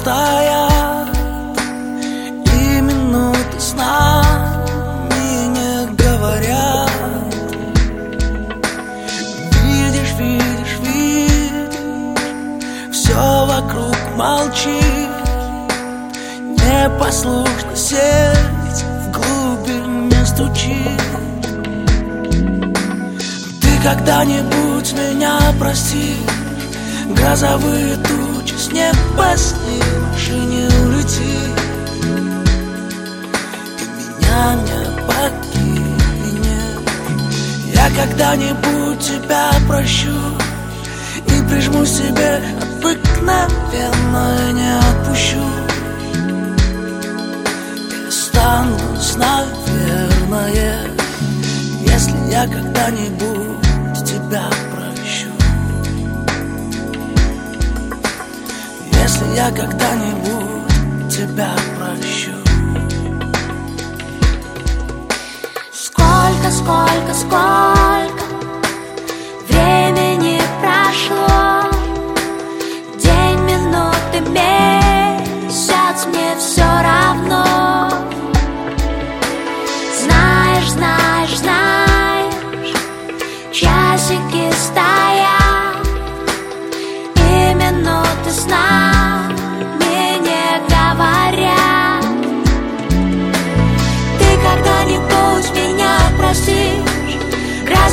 стоят И минуты с нами не говорят. Видишь, видишь, видишь, все вокруг молчит. Непослушно сердце в глубине стучит. Ты когда-нибудь меня прости Грозовые тучи с неба снимешь и не улетишь И меня не покинешь. Я когда-нибудь тебя прощу И прижму себе обыкновенно не отпущу. И останусь, наверное Если я когда-нибудь тебя Если я когда-нибудь тебя прощу. Сколько, сколько, сколько времени прошло? День, минуты, месяц, мне все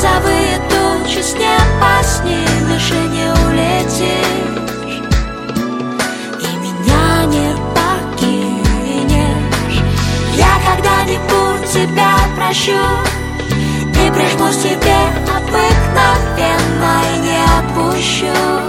Грозовые тучи с неба снимешь и не улетишь. И меня не покинешь. Я когда-нибудь тебя прощу И прижмусь тебе обыкновенно и не отпущу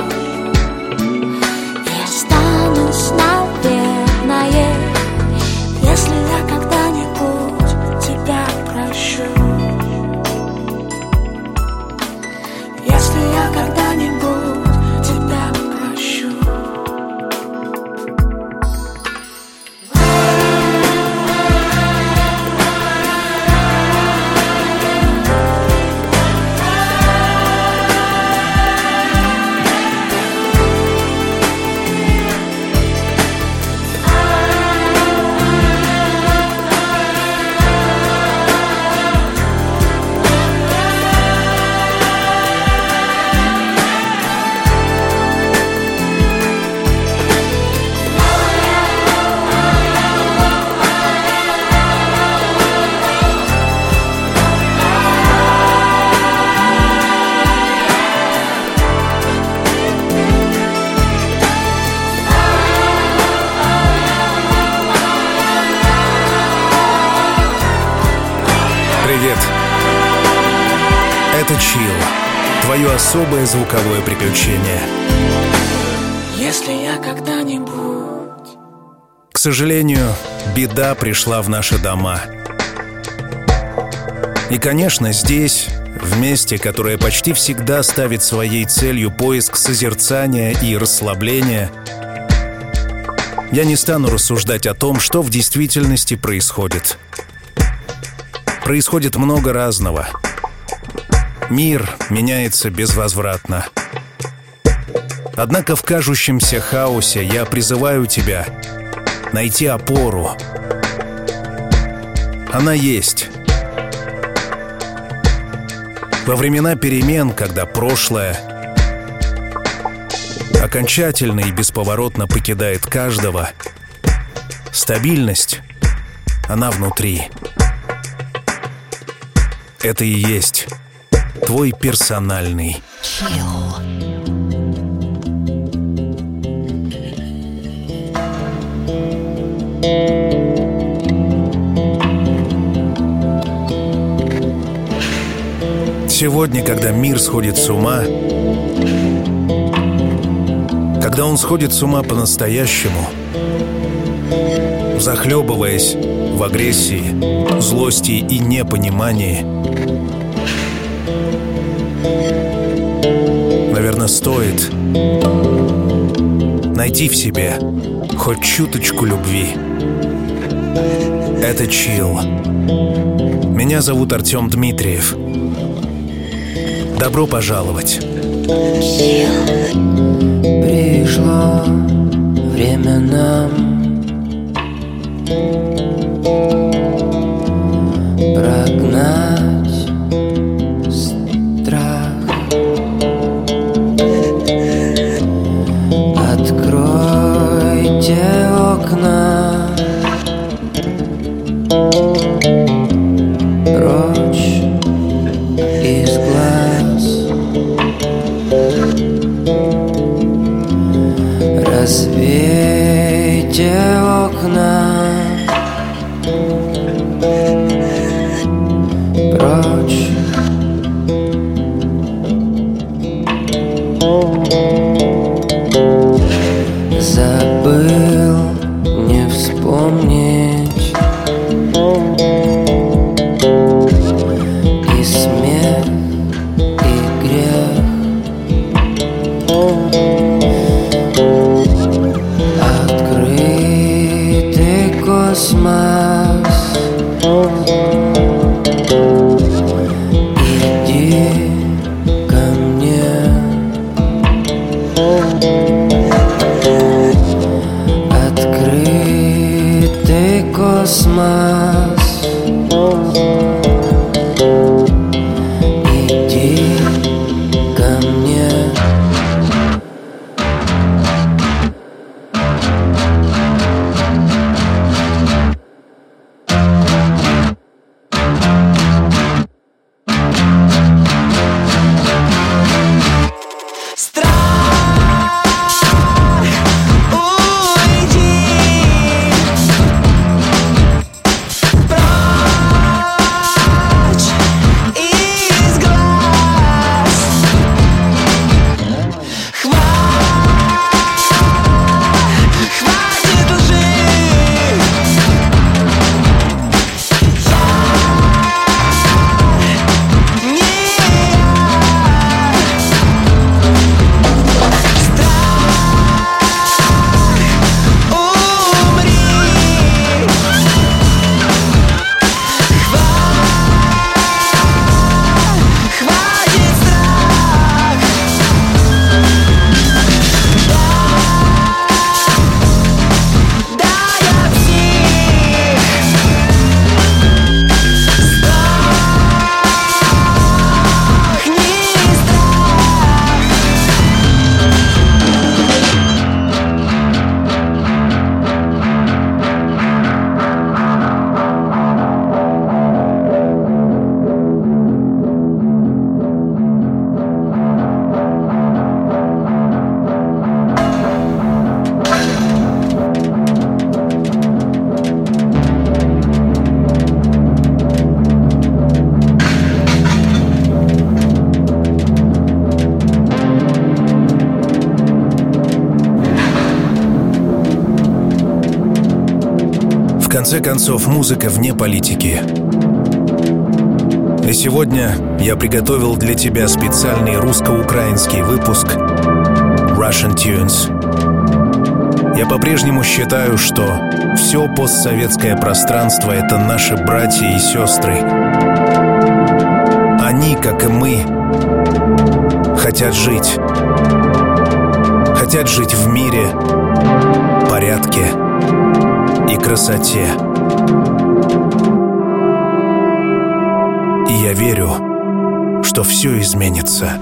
особое звуковое приключение. Если я когда-нибудь К сожалению, беда пришла в наши дома. И, конечно, здесь, в месте, которое почти всегда ставит своей целью поиск созерцания и расслабления, я не стану рассуждать о том, что в действительности происходит. Происходит много разного. Мир меняется безвозвратно. Однако в кажущемся хаосе я призываю тебя найти опору. Она есть. Во времена перемен, когда прошлое окончательно и бесповоротно покидает каждого, стабильность, она внутри. Это и есть твой персональный Сегодня, когда мир сходит с ума, когда он сходит с ума по-настоящему, захлебываясь в агрессии, злости и непонимании, стоит найти в себе хоть чуточку любви. Это Чил. Меня зовут Артем Дмитриев. Добро пожаловать Пришло время нам Прогнать Забыл концов, музыка вне политики. И сегодня я приготовил для тебя специальный русско-украинский выпуск Russian Tunes. Я по-прежнему считаю, что все постсоветское пространство — это наши братья и сестры. Они, как и мы, хотят жить. Хотят жить в мире, порядке и красоте. Я верю, что все изменится.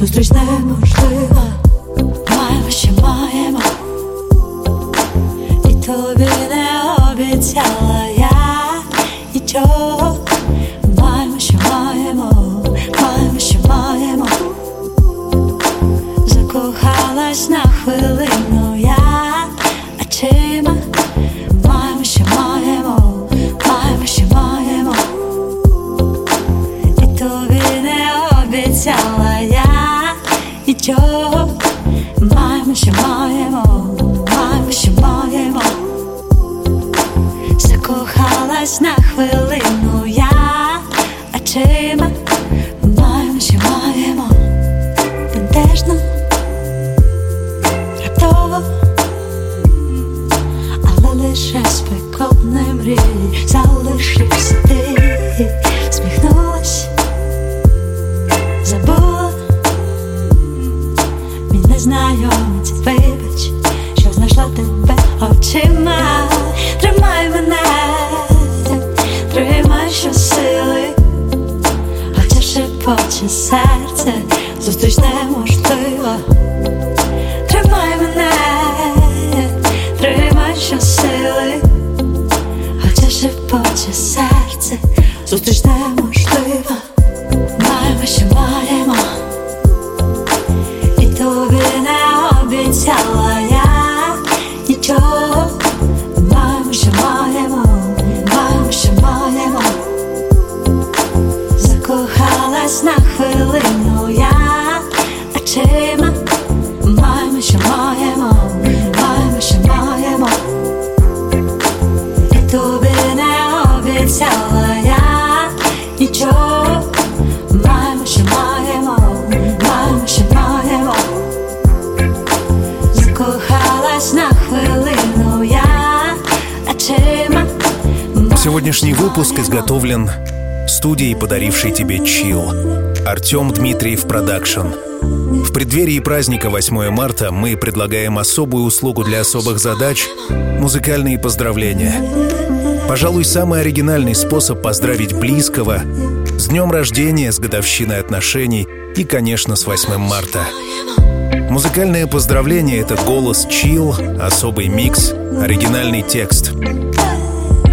Хоча шепоче серце, зустріч неможлива. Тримай Маємося, маємо І тобі не обіцяла я нічого Сегодняшний выпуск изготовлен студией, подарившей тебе chill. Артем Дмитриев Production. В преддверии праздника 8 марта мы предлагаем особую услугу для особых задач – музыкальные поздравления. Пожалуй, самый оригинальный способ поздравить близкого с днем рождения, с годовщиной отношений и, конечно, с 8 марта. Музыкальное поздравление — это голос chill, особый микс, оригинальный текст.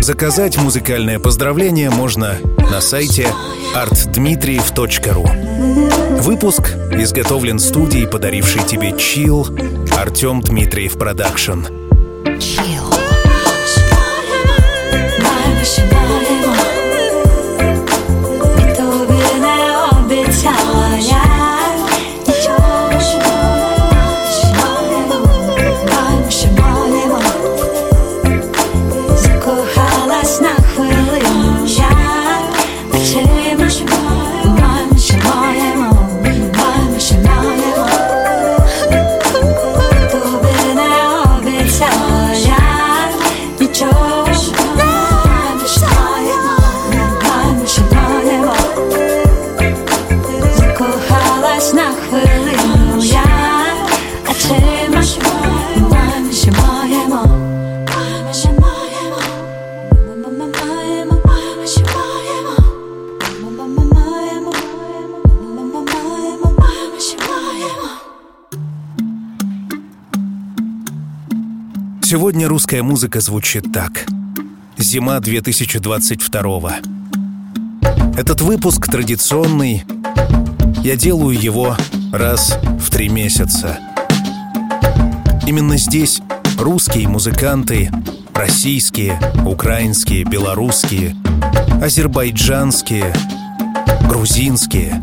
Заказать музыкальное поздравление можно на сайте artdmitriev.ru. Выпуск изготовлен студией, подарившей тебе chill, Артем Дмитриев Production. Русская музыка звучит так. Зима 2022. Этот выпуск традиционный. Я делаю его раз в три месяца. Именно здесь русские музыканты, российские, украинские, белорусские, азербайджанские, грузинские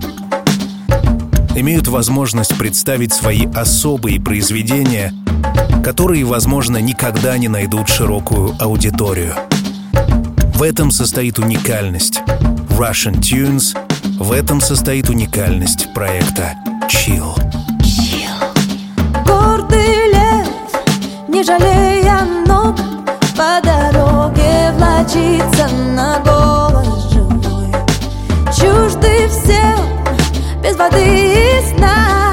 имеют возможность представить свои особые произведения, которые, возможно, никогда не найдут широкую аудиторию. В этом состоит уникальность Russian Tunes, в этом состоит уникальность проекта Chill. Гордый лев, не жалея ног По дороге влачится на голос живой Чужды всем, без воды и сна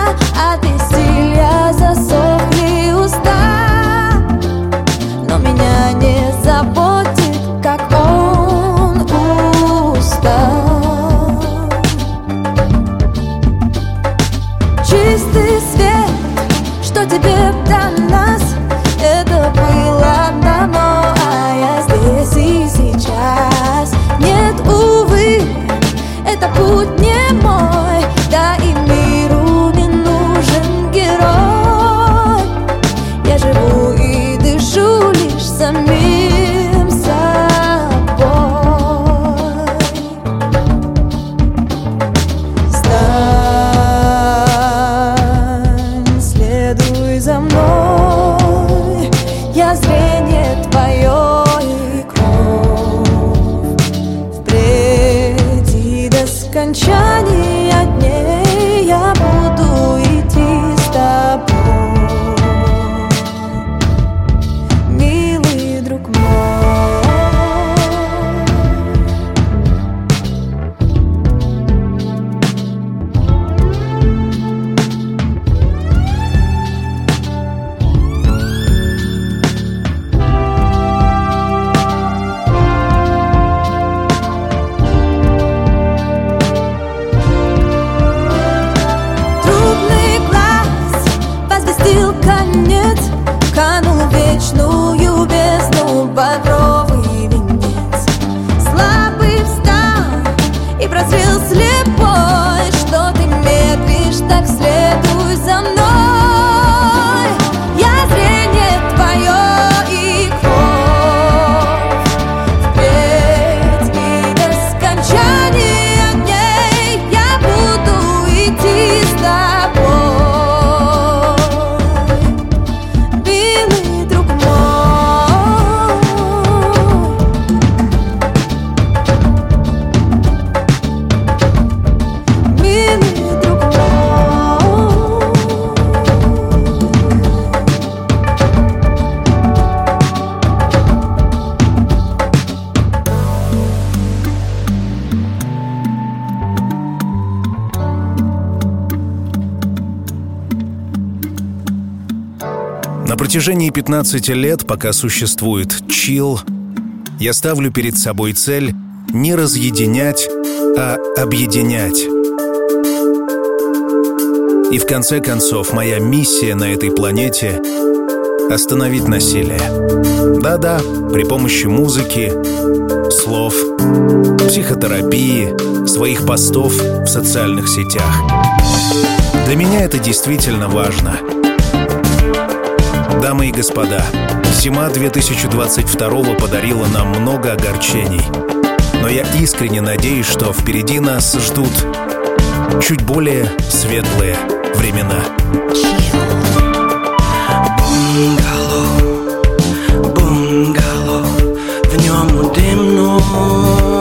протяжении 15 лет, пока существует чил, я ставлю перед собой цель не разъединять, а объединять. И в конце концов, моя миссия на этой планете — остановить насилие. Да-да, при помощи музыки, слов, психотерапии, своих постов в социальных сетях. Для меня это действительно важно. Дамы и господа, зима 2022 подарила нам много огорчений. Но я искренне надеюсь, что впереди нас ждут чуть более светлые времена. Бунгало, бунгало, в ньому димно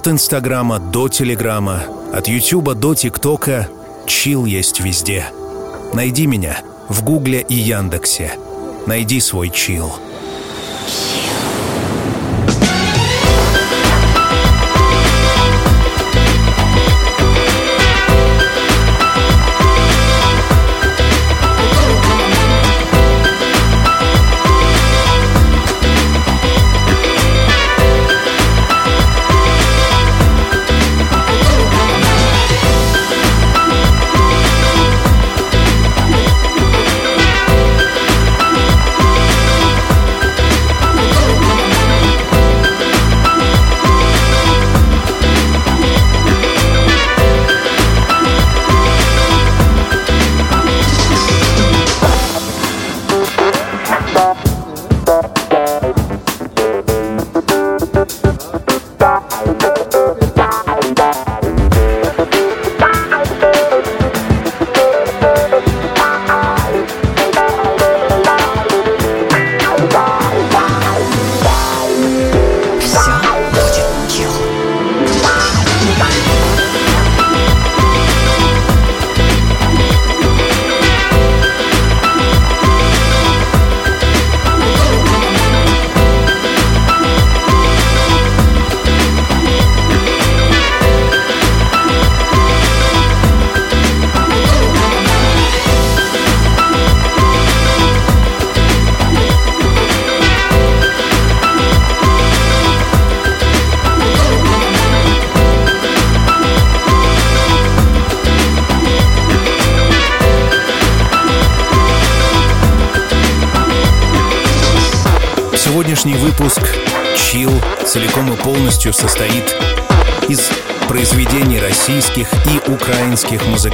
От Инстаграма до Телеграма, от Ютуба до ТикТока чил есть везде. Найди меня в Гугле и Яндексе. Найди свой чил.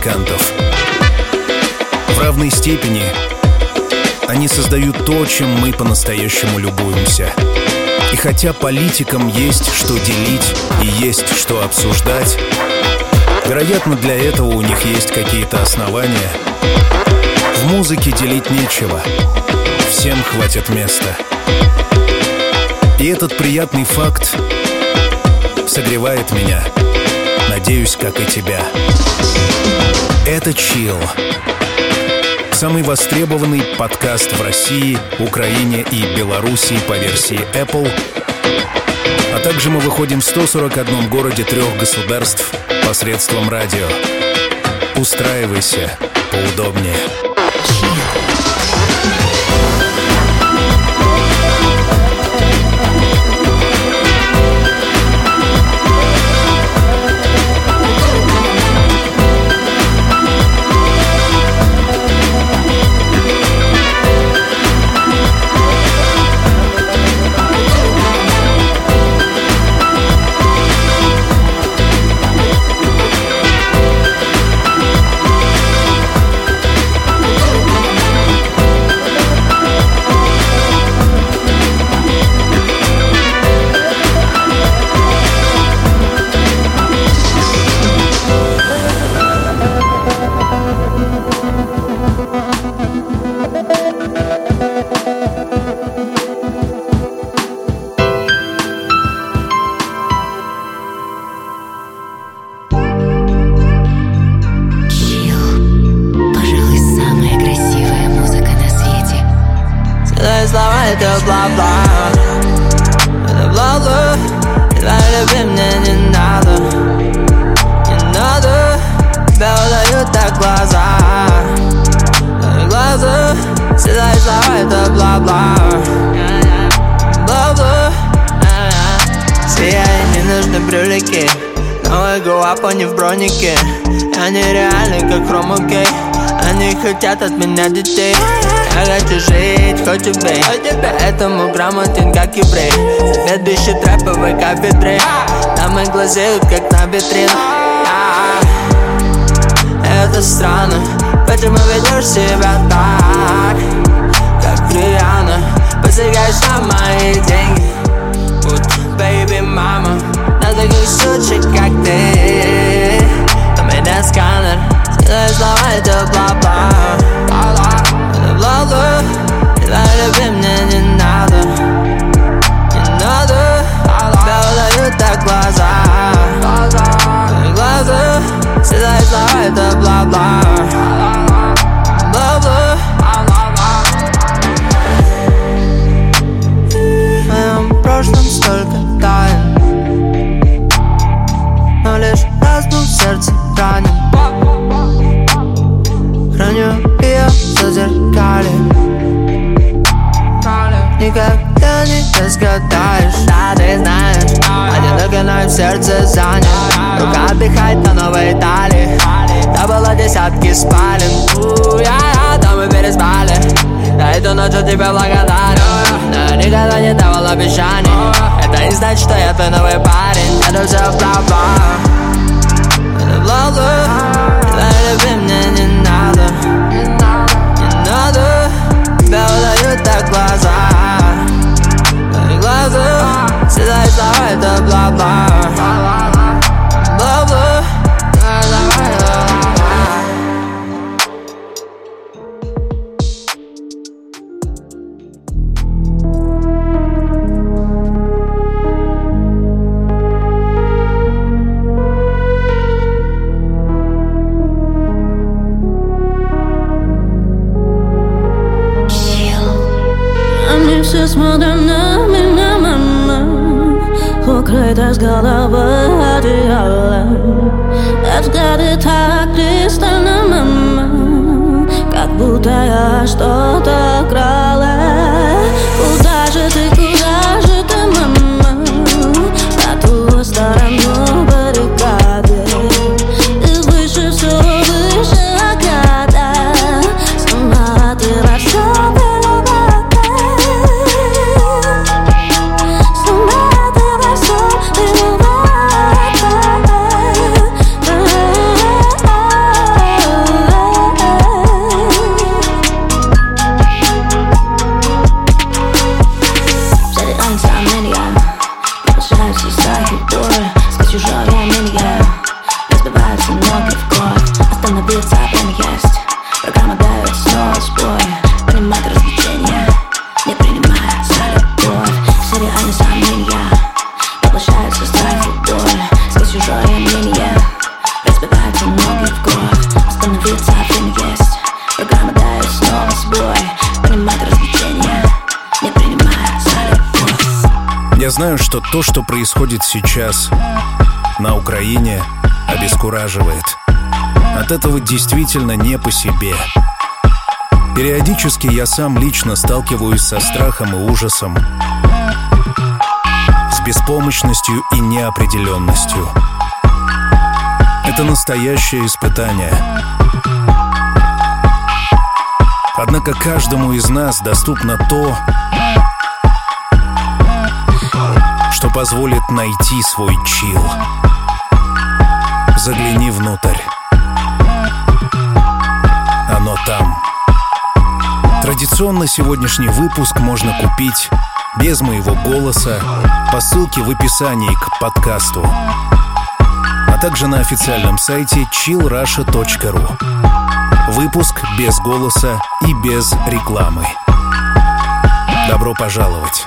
Музыкантов. В равной степени они создают то, чем мы по-настоящему любуемся. И хотя политикам есть что делить и есть что обсуждать, вероятно, для этого у них есть какие-то основания. В музыке делить нечего. Всем хватит места. И этот приятный факт согревает меня. Надеюсь, как и тебя. Это «Чил». Самый востребованный подкаст в России, Украине и Белоруссии по версии Apple. А также мы выходим в 141 городе трех государств посредством радио. Устраивайся поудобнее. то, что происходит сейчас на Украине, обескураживает. От этого действительно не по себе. Периодически я сам лично сталкиваюсь со страхом и ужасом, с беспомощностью и неопределенностью. Это настоящее испытание. Однако каждому из нас доступно то, что позволит найти свой чил. Загляни внутрь. Оно там. Традиционно сегодняшний выпуск можно купить без моего голоса по ссылке в описании к подкасту, а также на официальном сайте chillrusha.ru. Выпуск без голоса и без рекламы. Добро пожаловать!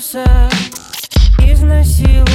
Искусай, изнасилуй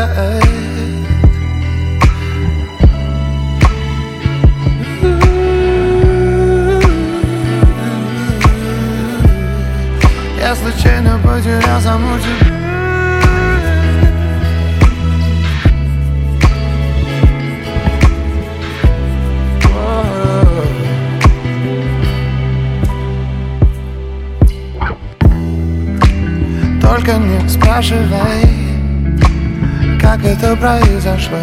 Я случайно потерял саму Только не спрашивай, как это произошло.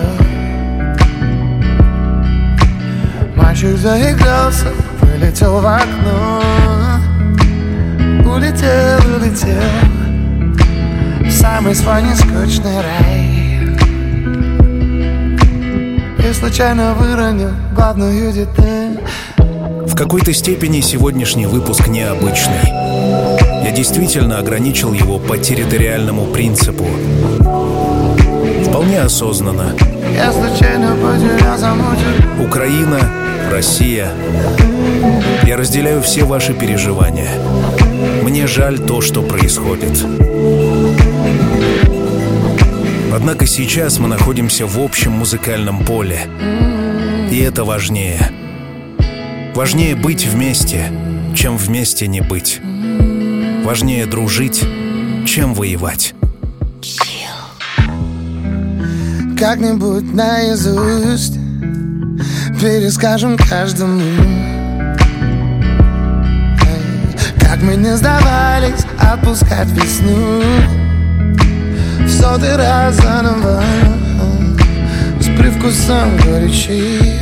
Мальчик заигрался, вылетел в окно. Улетел, улетел В самый свой нескучный рай. И случайно выронил главную деталь. В какой-то степени сегодняшний выпуск необычный. Я действительно ограничил его по территориальному принципу Вполне осознанно Я случайно потерял замучил Украина, Россия Я разделяю все ваши переживания мне жаль то, что происходит. Однако сейчас мы находимся в общем музыкальном поле. И это важнее. Важнее быть вместе, чем вместе не быть. Важнее дружить, чем воевать. Как-нибудь наизусть. Перескажем каждому. Как мы не сдавались отпускать весну. В сотый раз заново С привкусом горечи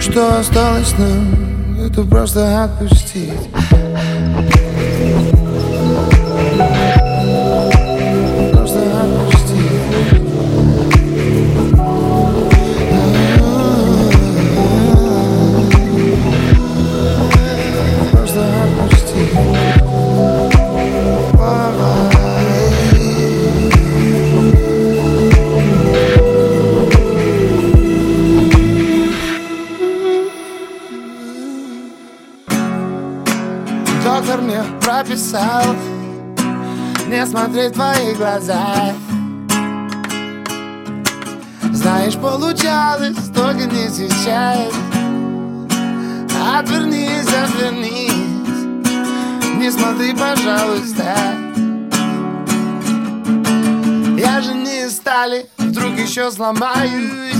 Что осталось нам, это просто отпустить глаза Знаешь, получалось, только не сейчас. Отвернись, отвернись. Не смотри, пожалуйста. Я же не стали, вдруг еще сломаюсь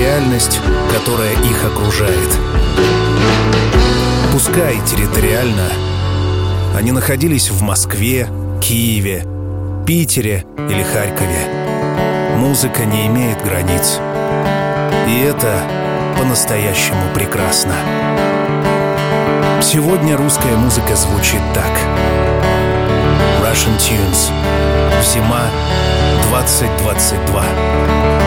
реальность, которая их окружает. Пускай территориально они находились в Москве, Киеве, Питере или Харькове. Музыка не имеет границ. И это по-настоящему прекрасно. Сегодня русская музыка звучит так. Russian Tunes. Зима 2022.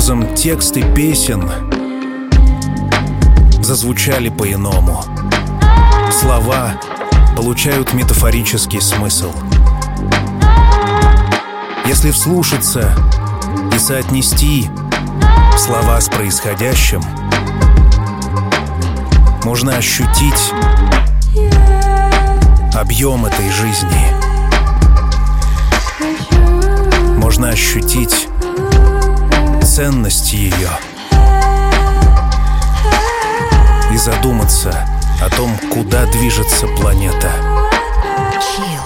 Образом тексты песен зазвучали по-иному. Слова получают метафорический смысл. Если вслушаться и соотнести слова с происходящим, можно ощутить объем этой жизни. Можно ощутить ценность ее и задуматься о том, куда движется планета. Мне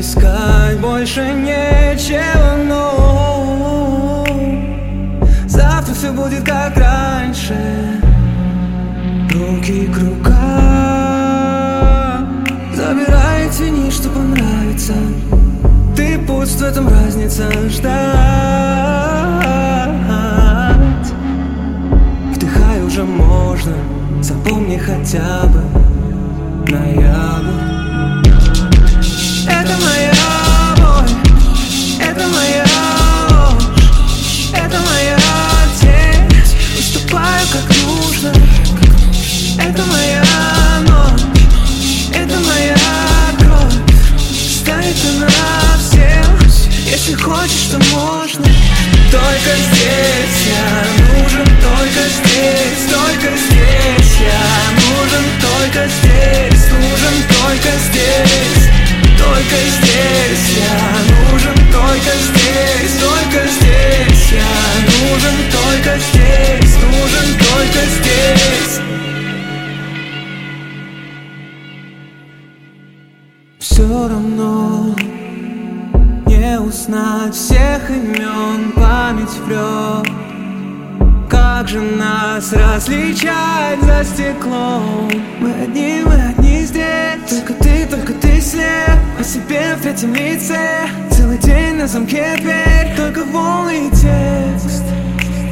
искать больше нечего, но Завтра все будет как раньше. Руки к рукам Забирай, тяни, что понравится. Ты пусть в этом разница ждать. Вдыхай уже можно Запомни хотя бы ноябрь Если хочешь, то можно. Только здесь я нужен Только здесь, только здесь Я нужен только здесь Нужен только здесь. Только здесь я нужен Только здесь, только здесь Я нужен только здесь Нужен только здесь узнать всех имен, память врет. Как же нас различать за стеклом? Мы одни, мы одни здесь. Только ты, только ты слеп О себе в третьем лице. Целый день на замке дверь. Только волны и текст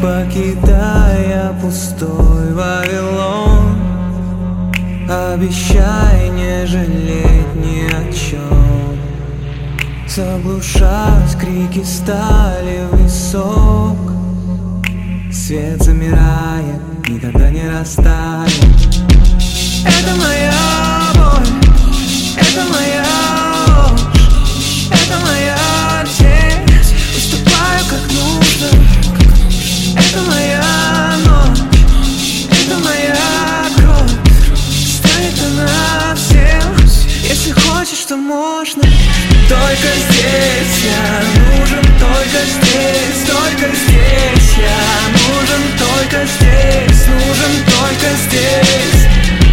Покидая пустой Вавилон. Обещай не жалеть ни о чем Заглушать крики стали в висок Свет замирает, никогда не растает. Это моя боль, это моя ложь Это моя тень, выступаю как нужно Это моя ночь, это моя кровь. Станет она всем, если хочешь, то можно? Только здесь я нужен, только здесь, только здесь Я нужен только здесь, нужен только здесь.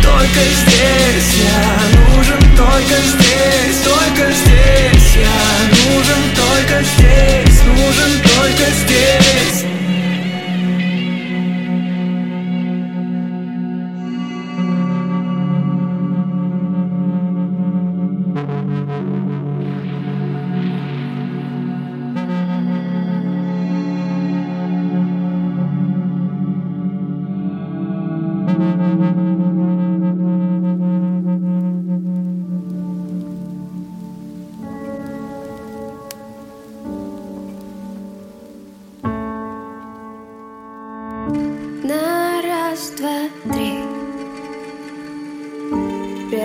Только здесь Я нужен только здесь, только здесь Я нужен только здесь, нужен только здесь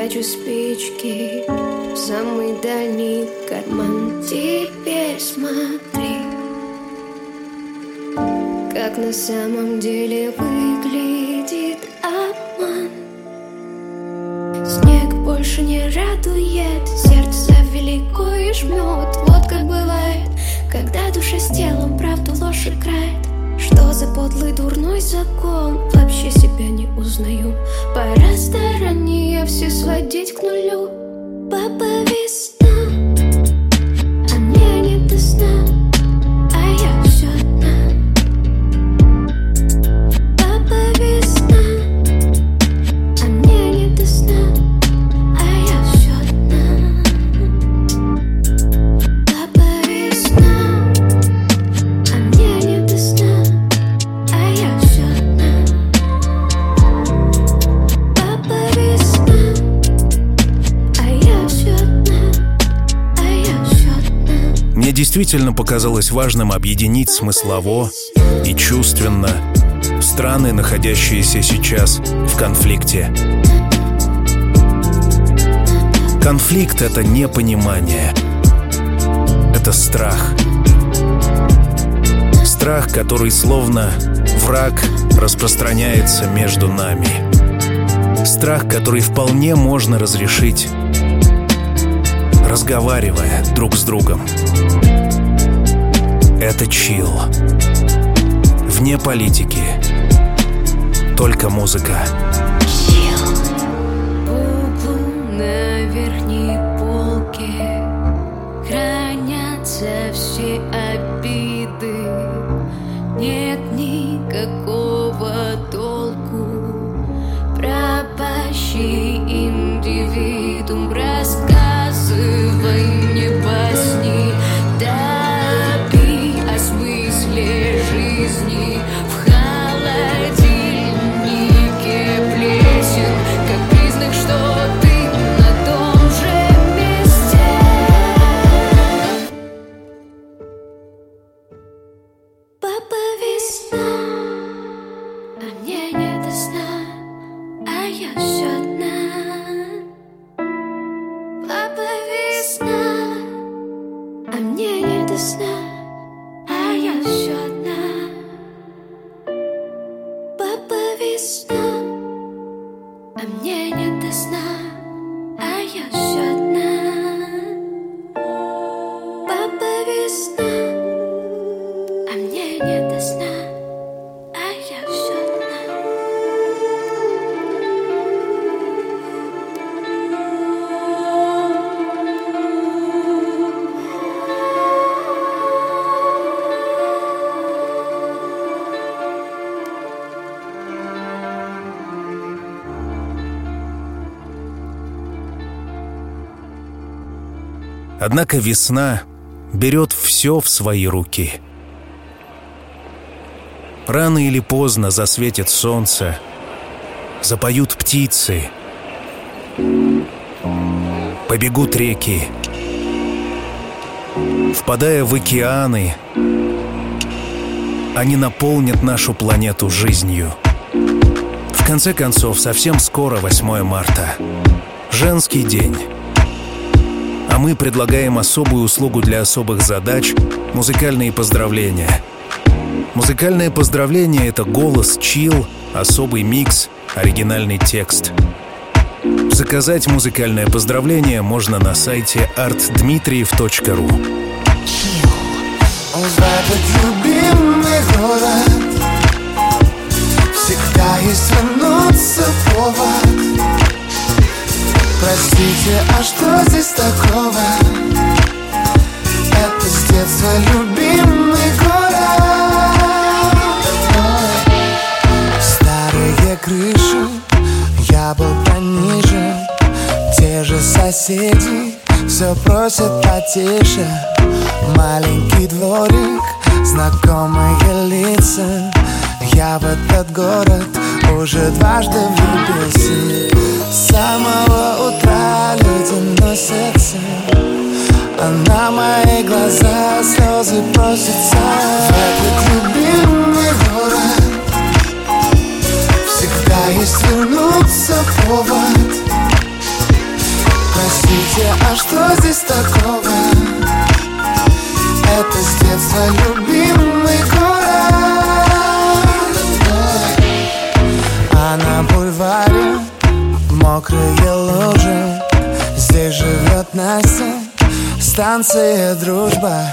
Прячу спички в самый дальний карман. Теперь смотри Как на самом деле выглядит обман. Снег больше не радует Сердце велико и жмет. Вот как бывает Когда душа с телом правду ложь играет что за подлый дурной закон? Вообще себя не узнаю. Пора старания все сводить к нулю. Папа весна действительно показалось важным объединить смыслово и чувственно страны, находящиеся сейчас в конфликте. Конфликт — это непонимание. Это страх. Страх, который словно враг распространяется между нами. Страх, который вполне можно разрешить, разговаривая друг с другом. Это чил. Вне политики. Только музыка. Все обиды. Нет Однако весна берет все в свои руки. Рано или поздно засветит солнце, запоют птицы, побегут реки, впадая в океаны, они наполнят нашу планету жизнью. В конце концов, совсем скоро 8 марта. Женский день. Мы предлагаем особую услугу для особых задач — музыкальные поздравления. Музыкальное поздравление — это голос, чил, особый микс, оригинальный текст. Заказать музыкальное поздравление можно на сайте artdmitriev.ru твой любимый город Всегда есть вернуться повод Простите, а что здесь такого? Это с детства любимый город. Старые крыши, я был пониже Те же соседи все просят потише. Маленький дворик, знакомые лица. Я в этот город уже дважды влюбился С самого утра люди носятся А на мои глаза слезы просятся В этот любимый город. Всегда есть вернуться повод. Простите, а что здесь такого? Это с детства любимый мокрые лужи. Здесь живет Настя, станция дружба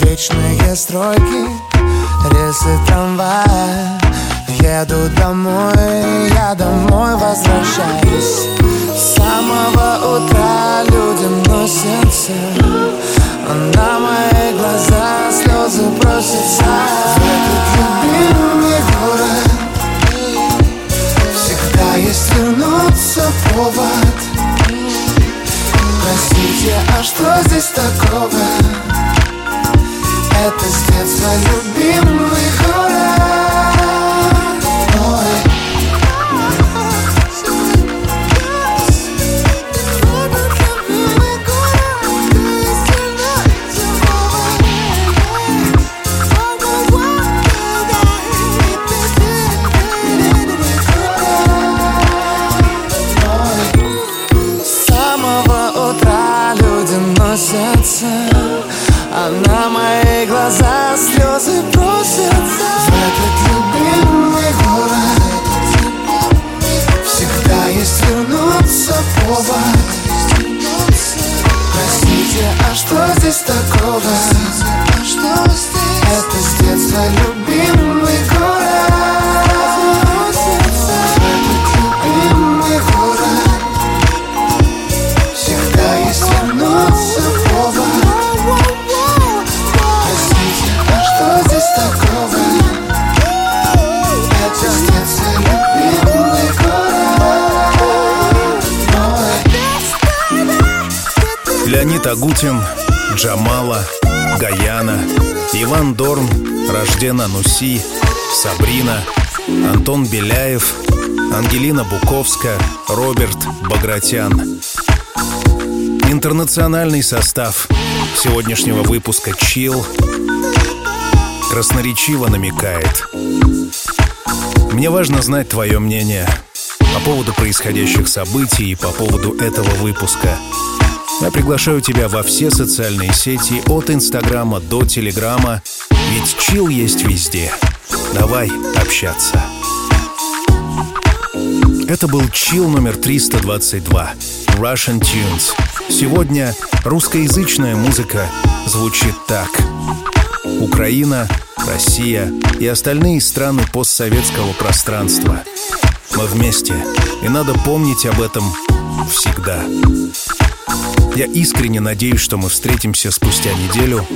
Вечные стройки, рельсы трамвая. Еду домой, я домой возвращаюсь. С самого утра люди носятся. На мои глаза слезы просятся. В этот любимый город. Всегда есть вернуться повод Простите, а что здесь такого? Это с детства любимый город Ануси, Сабрина, Антон Беляев, Ангелина Буковска, Роберт Багратян. Интернациональный состав сегодняшнего выпуска «Чил» красноречиво намекает. Мне важно знать твое мнение по поводу происходящих событий и по поводу этого выпуска. Я приглашаю тебя во все социальные сети от Инстаграма до Телеграма, ведь чил есть везде. Давай общаться. Это был чил номер 322 Russian Tunes. Сегодня русскоязычная музыка звучит так. Украина, Россия и остальные страны постсоветского пространства. Мы вместе, и надо помнить об этом всегда. Я искренне надеюсь, что мы встретимся спустя неделю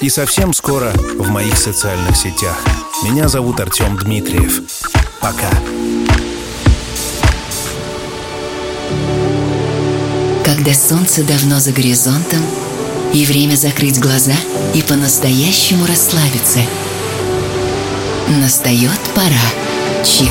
и совсем скоро в моих социальных сетях. Меня зовут Артем Дмитриев. Пока. Когда солнце давно за горизонтом, и время закрыть глаза и по-настоящему расслабиться. Настает пора. Чил.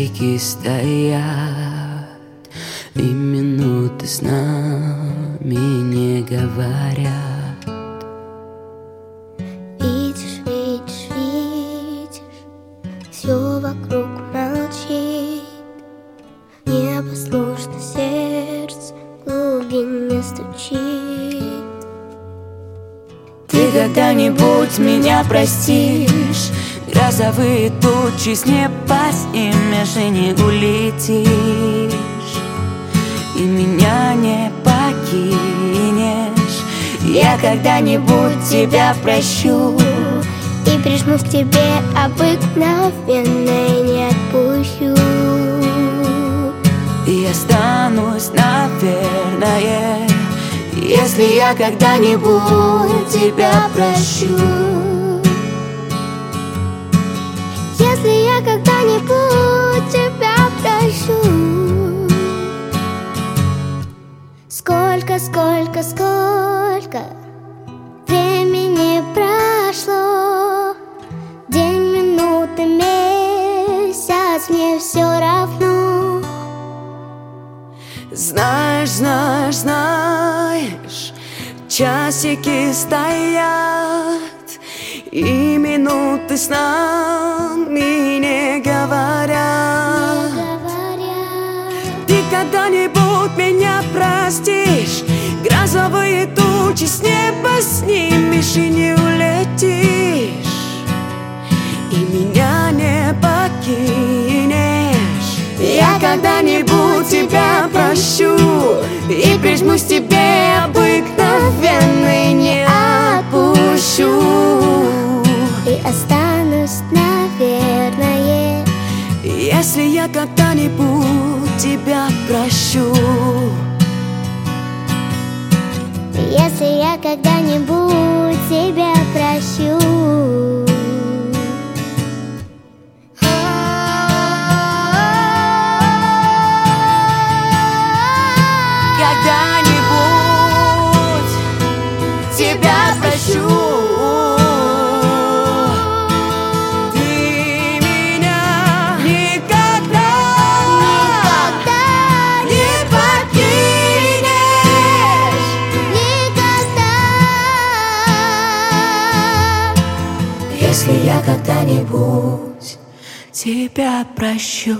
часики стоят, и минуты с нами не говорят. Видишь, видишь, видишь, все вокруг молчит, непослушно сердце в глубине стучит. Ты когда-нибудь меня простишь? Грозовые тучи с неба снег и не улетишь И меня не покинешь. Я когда-нибудь тебя прощу. И прижму к тебе обыкновенно и не отпущу. И останусь, наверное Если я когда-нибудь тебя прощу Часики стоят И минуты с нами не говорят. Ты когда-нибудь меня простишь? Грозовые тучи с неба снимешь и не улетишь. И меня не покинешь. Я когда-нибудь тебя прощу И прижмусь тебе обыкновенно и не отпущу. И останусь, наверное Если я когда-нибудь тебя прощу. Если я когда-нибудь тебя прощу тебя прощу